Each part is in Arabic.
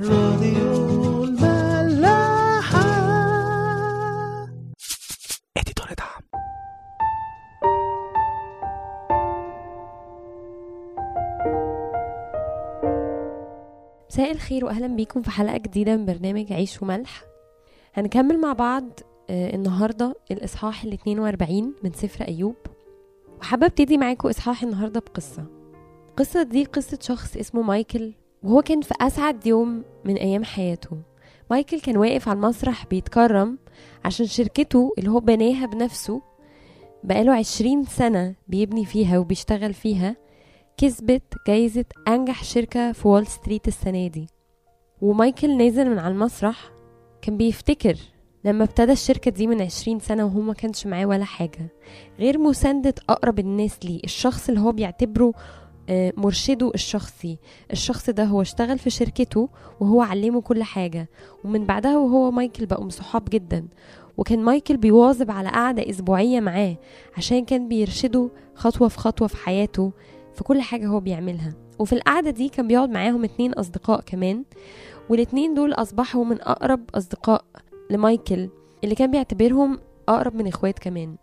راديو الملاحة. اديتور دعم. مساء الخير واهلا بيكم في حلقة جديدة من برنامج عيش وملح. هنكمل مع بعض آه، النهارده الإصحاح ال 42 من سفر أيوب. وحابة أبتدي معاكم إصحاح النهارده بقصة. القصة دي قصة شخص اسمه مايكل وهو كان في أسعد يوم من أيام حياته. مايكل كان واقف على المسرح بيتكرم عشان شركته اللي هو بناها بنفسه بقاله عشرين سنة بيبني فيها وبيشتغل فيها كسبت جايزة أنجح شركة في وول ستريت السنة دي. ومايكل نازل من على المسرح كان بيفتكر لما ابتدى الشركة دي من عشرين سنة وهو ما كانش معاه ولا حاجة. غير مساندة أقرب الناس ليه الشخص اللي هو بيعتبره مرشده الشخصي. الشخص ده هو اشتغل في شركته وهو علمه كل حاجة. ومن بعدها وهو مايكل بقوا صحاب جدا. وكان مايكل بيواظب على قعدة أسبوعية معاه عشان كان بيرشده خطوة في خطوة في حياته في كل حاجة هو بيعملها. وفي القعدة دي كان بيقعد معاهم اتنين أصدقاء كمان. والاتنين دول أصبحوا من أقرب أصدقاء لمايكل اللي كان بيعتبرهم أقرب من إخوات كمان.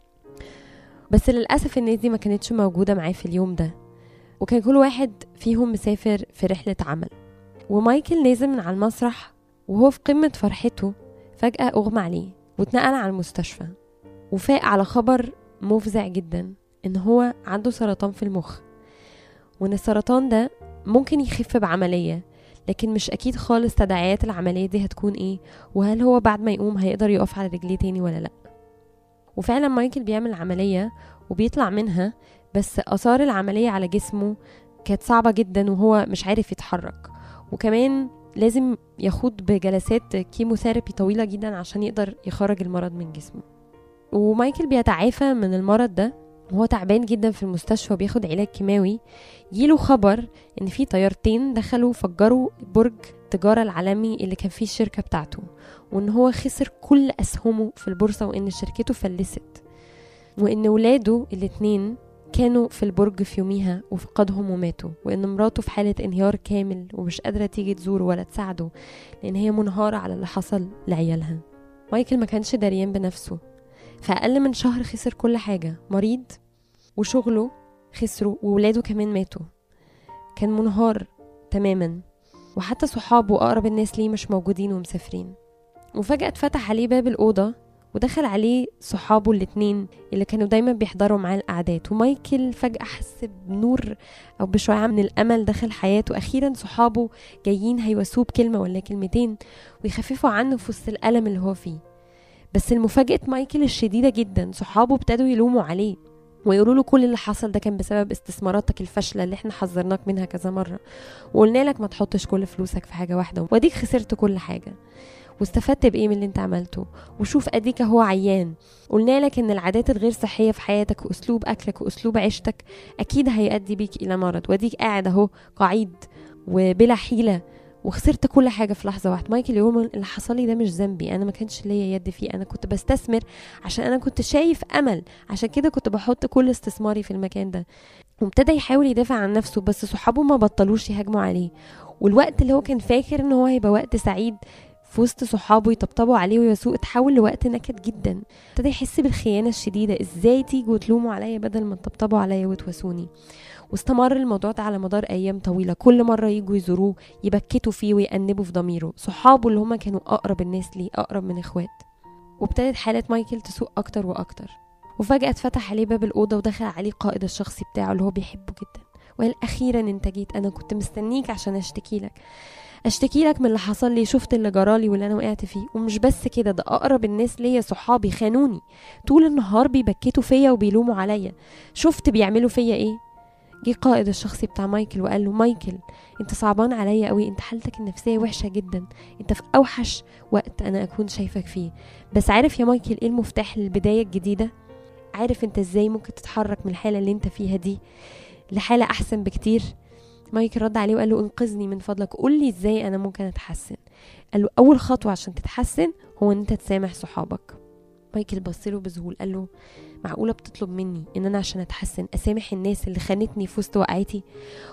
بس للأسف الناس دي ما كانتش موجودة معاه في اليوم ده. وكان كل واحد فيهم مسافر في رحلة عمل. ومايكل نازل من على المسرح وهو في قمة فرحته فجأة أغمى عليه واتنقل على المستشفى وفاق على خبر مفزع جدا إن هو عنده سرطان في المخ. وإن السرطان ده ممكن يخف بعملية لكن مش أكيد خالص تداعيات العملية دي هتكون إيه وهل هو بعد ما يقوم هيقدر يقف على رجليه تاني ولا لأ. وفعلا مايكل بيعمل عملية وبيطلع منها بس آثار العملية على جسمه كانت صعبة جدا وهو مش عارف يتحرك. وكمان لازم يخوض بجلسات كيموثيرابي طويلة جدا عشان يقدر يخرج المرض من جسمه. ومايكل بيتعافى من المرض ده وهو تعبان جدا في المستشفى وبياخد علاج كيماوي. يجيله خبر إن في طيارتين دخلوا فجروا برج التجارة العالمي اللي كان فيه الشركة بتاعته وإن هو خسر كل أسهمه في البورصة وإن شركته فلست. وإن ولاده الاتنين كانوا في البرج في يوميها وفقدهم وماتوا وإن مراته في حالة انهيار كامل ومش قادرة تيجي تزوره ولا تساعده لأن هي منهارة على اللي حصل لعيالها. مايكل ما كانش دريان بنفسه. أقل من شهر خسر كل حاجة مريض وشغله خسره وولاده كمان ماتوا. كان منهار تماما وحتى صحابه وأقرب الناس ليه مش موجودين ومسافرين. وفجأة اتفتح عليه باب الأوضة ودخل عليه صحابه الاتنين اللي كانوا دايما بيحضروا معاه القعدات. ومايكل فجأة حس بنور أو بشعاع من الأمل دخل حياته. أخيرا صحابه جايين هيواسوه بكلمة ولا كلمتين ويخففوا عنه في وسط الألم اللي هو فيه. بس المفاجأة مايكل الشديدة جدا. صحابه ابتدوا يلوموا عليه ويقولوا له كل اللي حصل ده كان بسبب استثماراتك الفاشلة اللي إحنا حذرناك منها كذا مرة. وقلنا لك ما تحطش كل فلوسك في حاجة واحدة. وأديك خسرت كل حاجة. واستفدت بإيه من اللي انت عملته؟ وشوف اديك هو عيان. قلنا لك إن العادات الغير صحية في حياتك وأسلوب أكلك وأسلوب عيشتك أكيد هيؤدي بيك إلى مرض. وأديك قاعد اهو قعيد وبلا حيلة وخسرت كل حاجة في لحظة واحدة. مايكل يقول اللي حصل لي ده مش ذنبي. أنا ما كانش ليا يد فيه. أنا كنت بستثمر عشان أنا كنت شايف أمل. عشان كده كنت بحط كل استثماري في المكان ده. وابتدى يحاول يدافع عن نفسه بس صحابه ما بطلوش يهاجموا عليه. والوقت اللي هو كان فاكر إن هو هيبقى وقت سعيد في وسط صحابه يطبطبوا عليه ويسوق اتحول لوقت نكد جدا. ابتدى يحس بالخيانة الشديدة. إزاي تيجوا تلوموا عليا بدل ما تطبطبوا عليا وتواسوني؟ واستمر الموضوع ده على مدار أيام طويلة. كل مرة يجوا يزوروه يبكتوا فيه ويأنبوا في ضميره. صحابه اللي هما كانوا أقرب الناس ليه أقرب من إخوات. وابتدت حاله مايكل تسوء أكتر وأكتر. وفجأة اتفتح عليه باب الأوضة ودخل عليه قائد الشخصي بتاعه اللي هو بيحبه جدا. وقال أخيرا أنت جيت أنا كنت مستنيك عشان أشتكي لك. أشتكي لك من اللي حصل لي شفت اللي جرالي واللي أنا وقعت فيه. ومش بس كده ده أقرب الناس ليا صحابي خانوني. طول النهار بيبكتوا فيا وبيلوموا عليا. شفت بيعملوا فيا إيه؟ جه قائد الشخصي بتاع مايكل وقال له مايكل أنت صعبان عليا قوي أنت حالتك النفسية وحشة جدا. أنت في أوحش وقت أنا أكون شايفك فيه. بس عارف يا مايكل إيه المفتاح للبداية الجديدة؟ عارف أنت إزاي ممكن تتحرك من الحالة اللي أنت فيها دي؟ لحالة أحسن بكتير. مايكل رد عليه وقال له انقذني من فضلك. قول لي إزاي أنا ممكن أتحسن. قال له أول خطوة عشان تتحسن هو إن أنت تسامح صحابك. مايكل بصله بذهول قال له معقولة بتطلب مني إن أنا عشان أتحسن أسامح الناس اللي خانتني في وسط وقعتي؟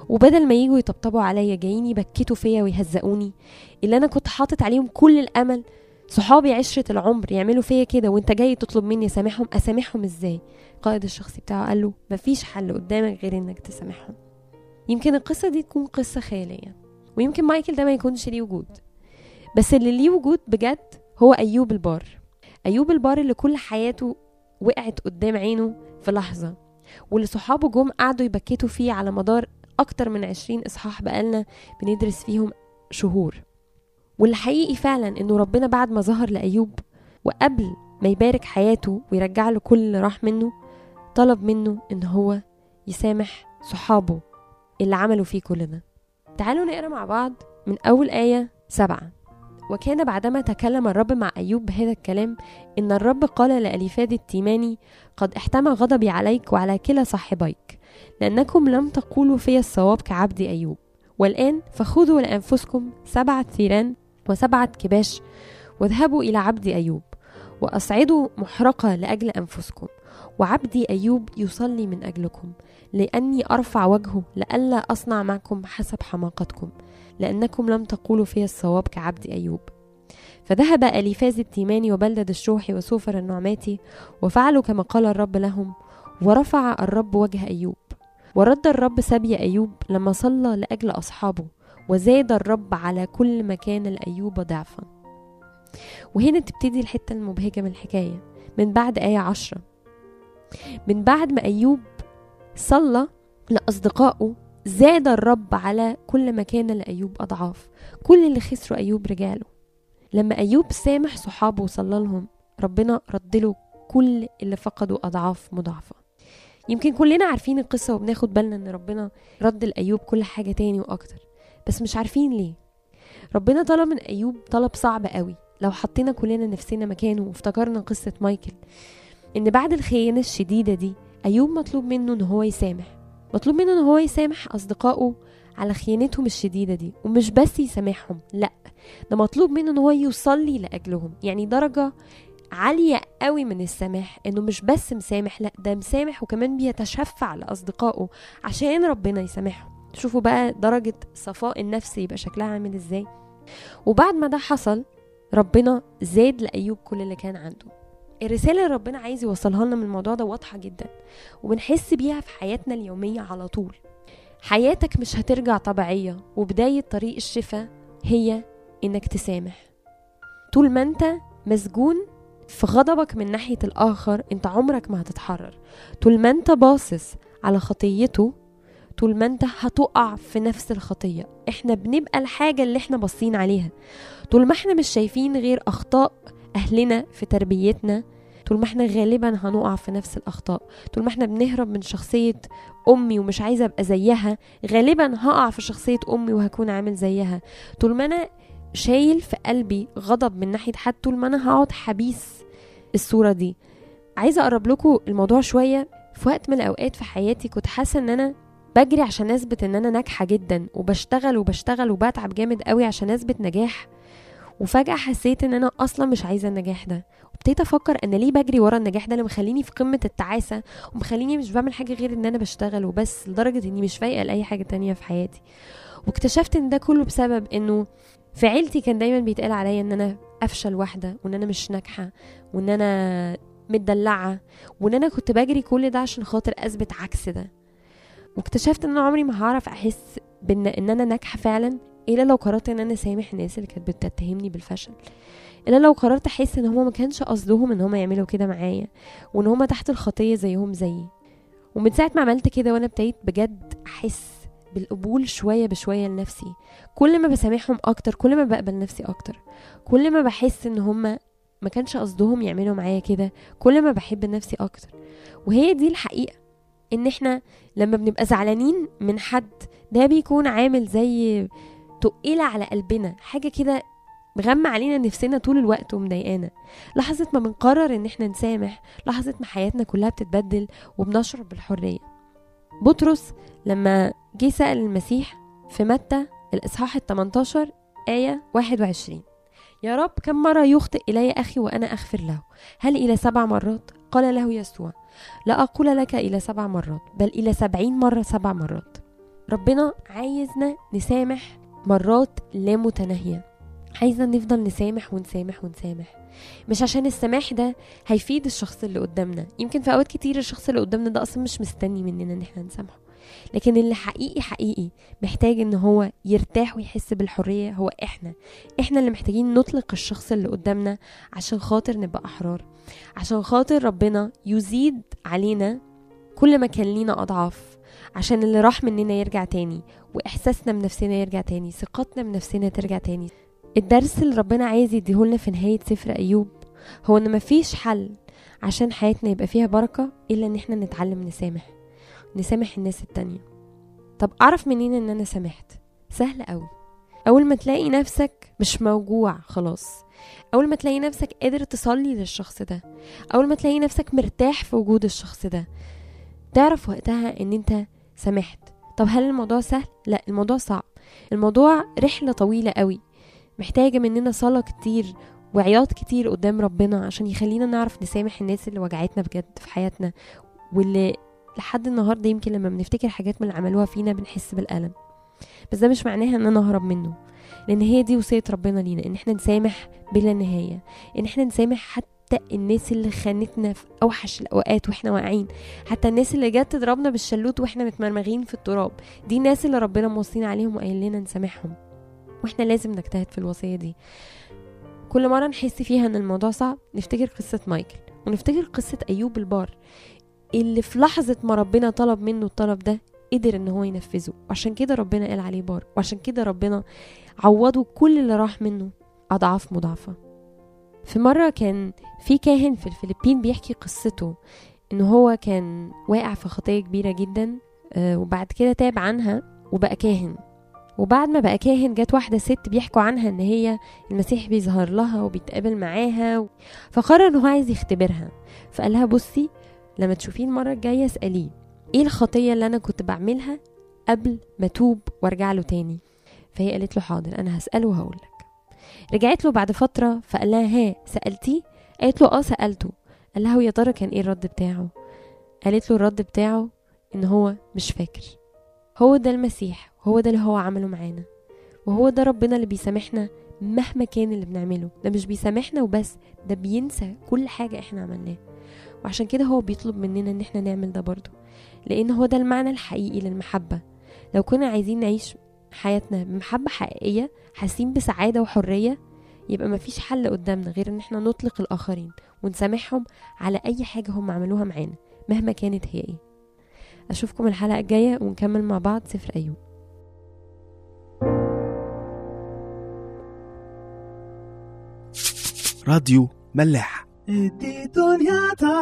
وبدل ما يجوا يطبطبوا عليا جايين يبكتوا فيا ويهزقوني. اللي أنا كنت حاطط عليهم كل الأمل صحابي عشرة العمر يعملوا فيا كده وانت جاي تطلب مني أسامحهم؟ أسامحهم إزاي؟ القائد الشخصي بتاعه قال له مفيش حل قدامك غير إنك تسامحهم. يمكن القصة دي تكون قصة خيالية ويمكن مايكل ده ما يكونش ليه وجود. بس اللي ليه وجود بجد هو أيوب البار. أيوب البار اللي كل حياته وقعت قدام عينه في لحظة واللي صحابه جم قعدوا يبكتوا فيه على مدار أكتر من عشرين إصحاح بقالنا بندرس فيهم شهور. واللي حقيقي فعلا إنه ربنا بعد ما ظهر لأيوب وقبل ما يبارك حياته ويرجع له كل اللي راح منه طلب منه إن هو يسامح صحابه اللي عملوا فيه كل ده تعالوا نقرأ مع بعض من أول آية سبعة. وكان بعدما تكلم الرب مع أيوب بهذا الكلام إن الرب قال لأليفاد التيماني قد احتمى غضبي عليك وعلى كلا صاحبيك لأنكم لم تقولوا في الصواب كعبد أيوب. والآن فخذوا لأنفسكم سبعة ثيران وسبعة كباش واذهبوا إلى عبد أيوب وأصعدوا محرقة لأجل أنفسكم وعبدي أيوب يصلي من أجلكم لأني أرفع وجهه لئلا أصنع معكم حسب حماقتكم لأنكم لم تقولوا في الصواب كعبد أيوب. فذهب أليفاز التيماني وبلدد الشوحي وسوفر النعماتي وفعلوا كما قال الرب لهم ورفع الرب وجه أيوب ورد الرب سبي أيوب لما صلى لأجل أصحابه. وزاد الرب على كل مكان لأيوب ضعفا. وهنا تبتدي الحتة المبهجة من الحكاية من بعد آية عشرة. من بعد ما أيوب صلى لأصدقائه زاد الرب على كل مكان لأيوب أضعاف. كل اللي خسروا أيوب رجاله لما أيوب سامح صحابه وصلى لهم ربنا رد له كل اللي فقدوا أضعاف مضاعفة. يمكن كلنا عارفين القصة وبناخد بالنا إن ربنا رد لأيوب كل حاجة تاني وأكتر. بس مش عارفين ليه. ربنا طلب من أيوب طلب صعب قوي. لو حطينا كلنا نفسنا مكانه وافتكرنا قصة مايكل إن بعد الخيانة الشديدة دي أيوب مطلوب منه إن هو يسامح. مطلوب منه إن هو يسامح أصدقائه على خيانتهم الشديدة دي ومش بس يسامحهم لأ ده مطلوب منه إن هو يصلي لأجلهم. يعني درجة عالية قوي من السماح إنه مش بس مسامح لأ ده مسامح وكمان بيتشفع لأصدقائه عشان ربنا يسامحهم. شوفوا بقى درجة صفاء النفس يبقى شكلها عامل إزاي. وبعد ما ده حصل ربنا زاد لأيوب كل اللي كان عنده. الرسالة اللي ربنا عايز يوصلها لنا من الموضوع ده واضحة جدا. وبنحس بيها في حياتنا اليومية على طول. حياتك مش هترجع طبيعية وبداية طريق الشفاء هي إنك تسامح. طول ما أنت مسجون في غضبك من ناحية الآخر أنت عمرك ما هتتحرر. طول ما أنت باصص على خطيته طول ما أنت هتقع في نفس الخطية. إحنا بنبقى الحاجة اللي إحنا باصين عليها. طول ما إحنا مش شايفين غير أخطاء أهلنا في تربيتنا طول ما إحنا غالبا هنقع في نفس الأخطاء. طول ما إحنا بنهرب من شخصية أمي ومش عايزة أبقى زيها غالبا هقع في شخصية أمي وهكون عامل زيها. طول ما أنا شايل في قلبي غضب من ناحية حد طول ما أنا هقعد حبيس الصورة دي. عايزة أقرب لكم الموضوع شوية. في وقت من الأوقات في حياتي كنت حاسة إن أنا بجري عشان أثبت إن أنا ناجحة جدا وبشتغل وبشتغل وبتعب جامد قوي عشان أثبت نجاح. وفجأة حسيت إن أنا أصلا مش عايزة النجاح ده. وابتديت أفكر أنا ليه بجري ورا النجاح ده؟ اللي مخليني في قمة التعاسة ومخليني مش بعمل حاجة غير إن أنا بشتغل وبس لدرجة إني مش فايقة لأي حاجة تانية في حياتي. واكتشفت إن ده كله بسبب إنه في عيلتي كان دايما بيتقال عليا إن أنا افشل واحدة وإن أنا مش ناجحة وإن أنا متدلعة وإن أنا كنت بجري كل ده عشان خاطر أثبت عكس ده. واكتشفت إن أنا عمري ما هعرف أحس بان إن أنا ناجحة فعلا إلا لو قررت إن أنا سامح الناس اللي كانت بتتهمني بالفشل. إلا لو قررت أحس إن هما ما كانش قصدهم إن هما يعملوا كده معايا وإن هما تحت الخطية زيهم زيي. ومن ساعة ما عملت كده وأنا ابتديت بجد أحس بالقبول شوية بشوية لنفسي. كل ما بسامحهم أكتر كل ما بقبل نفسي أكتر. كل ما بحس إن هما ما كانش قصدهم يعملوا معايا كده كل ما بحب نفسي أكتر. وهي دي الحقيقة. إن إحنا لما بنبقى زعلانين من حد ده بيكون عامل زي تقيلة على قلبنا حاجة كده مغمى علينا نفسنا طول الوقت ومضايقانا. لحظة ما بنقرر إن إحنا نسامح لحظة ما حياتنا كلها بتتبدل وبنشعر بالحرية. بطرس لما جه سأل المسيح في متى الإصحاح ال 18 آية 21 يا رب كم مرة يخطئ إلي أخي وأنا أغفر له؟ هل إلى سبع مرات؟ قال له يسوع. لا أقول لك إلى سبع مرات بل إلى سبعين مرة سبع مرات. ربنا عايزنا نسامح مرات لا متناهية. عايزنا نفضل نسامح ونسامح ونسامح. مش عشان السماح ده هيفيد الشخص اللي قدامنا. يمكن في أوقات كتير الشخص اللي قدامنا ده أصلا مش مستني مننا إن إحنا نسامحه. لكن اللي حقيقي حقيقي محتاج إن هو يرتاح ويحس بالحرية هو إحنا. إحنا اللي محتاجين نطلق الشخص اللي قدامنا عشان خاطر نبقى أحرار. عشان خاطر ربنا يزيد علينا كل ما كان لينا أضعاف. عشان اللي راح مننا يرجع تاني وإحساسنا بنفسنا يرجع تاني ثقتنا بنفسنا ترجع تاني. الدرس اللي ربنا عايز يديهولنا في نهاية سفر أيوب هو إن مفيش حل عشان حياتنا يبقى فيها بركة إلا إن إحنا نتعلم نسامح. نسامح الناس التانية. طب أعرف منين إن أنا سامحت؟ سهل أوي. أول ما تلاقي نفسك مش موجوع خلاص. أول ما تلاقي نفسك قادر تصلي للشخص ده. أول ما تلاقي نفسك مرتاح في وجود الشخص ده. تعرف وقتها إن أنت سامحت. طب هل الموضوع سهل؟ لا الموضوع صعب. الموضوع رحلة طويلة قوي محتاجة مننا صلاة كتير وعياط كتير قدام ربنا عشان يخلينا نعرف نسامح الناس اللي وجعتنا بجد في حياتنا واللي لحد النهاردة يمكن لما بنفتكر حاجات من اللي عملوها فينا بنحس بالألم. بس ده مش معناها إن أنا أهرب منه لأن هي دي وصية ربنا لينا إن إحنا نسامح بلا نهاية إن إحنا نسامح حتى الناس اللي خانتنا في أوحش الأوقات وإحنا واقعين حتى الناس اللي جت تضربنا بالشلوت وإحنا متمرمغين في التراب. دي الناس اللي ربنا موصينا عليهم وقايل لنا نسامحهم. وإحنا لازم نجتهد في الوصية دي. كل مرة نحس فيها إن الموضوع صعب نفتكر قصة مايكل ونفتكر قصة أيوب البار. اللي في لحظة ما ربنا طلب منه الطلب ده قدر إن هو ينفذه. وعشان كده ربنا قال عليه بار. وعشان كده ربنا عوضه كل اللي راح منه أضعاف مضاعفة. في مرة كان في كاهن في الفلبين بيحكي قصته إن هو كان واقع في خطية كبيرة جدا آه، وبعد كده تاب عنها وبقى كاهن. وبعد ما بقى كاهن جت واحدة ست بيحكوا عنها إن هي المسيح بيظهر لها وبيتقابل معاها فقرر إن هو عايز يختبرها. فقال لها بصي لما تشوفيه المرة الجاية اسأليه إيه الخطية اللي أنا كنت بعملها قبل ما توب وأرجع له تاني؟ فهي قالت له حاضر أنا هسأله وهقول لك. رجعت له بعد فترة فقال لها ها سألتيه؟ قالت له آه سألته. قال لها ويا ترى كان إيه الرد بتاعه؟ قالت له الرد بتاعه إن هو مش فاكر. هو ده المسيح هو ده اللي هو عمله معانا. وهو ده ربنا اللي بيسامحنا مهما كان اللي بنعمله. ده مش بيسامحنا وبس ده بينسى كل حاجة إحنا عملناها. وعشان كده هو بيطلب مننا إن إحنا نعمل ده برضه. لأن هو ده المعنى الحقيقي للمحبة. لو كنا عايزين نعيش حياتنا بمحبة حقيقية حاسين بسعادة وحرية يبقى مفيش حل قدامنا غير إن إحنا نطلق الآخرين ونسامحهم على أي حاجة هم عملوها معانا مهما كانت هي إيه. أشوفكم الحلقة الجاية ونكمل مع بعض سفر أيوب. راديو ملاح. editoriada.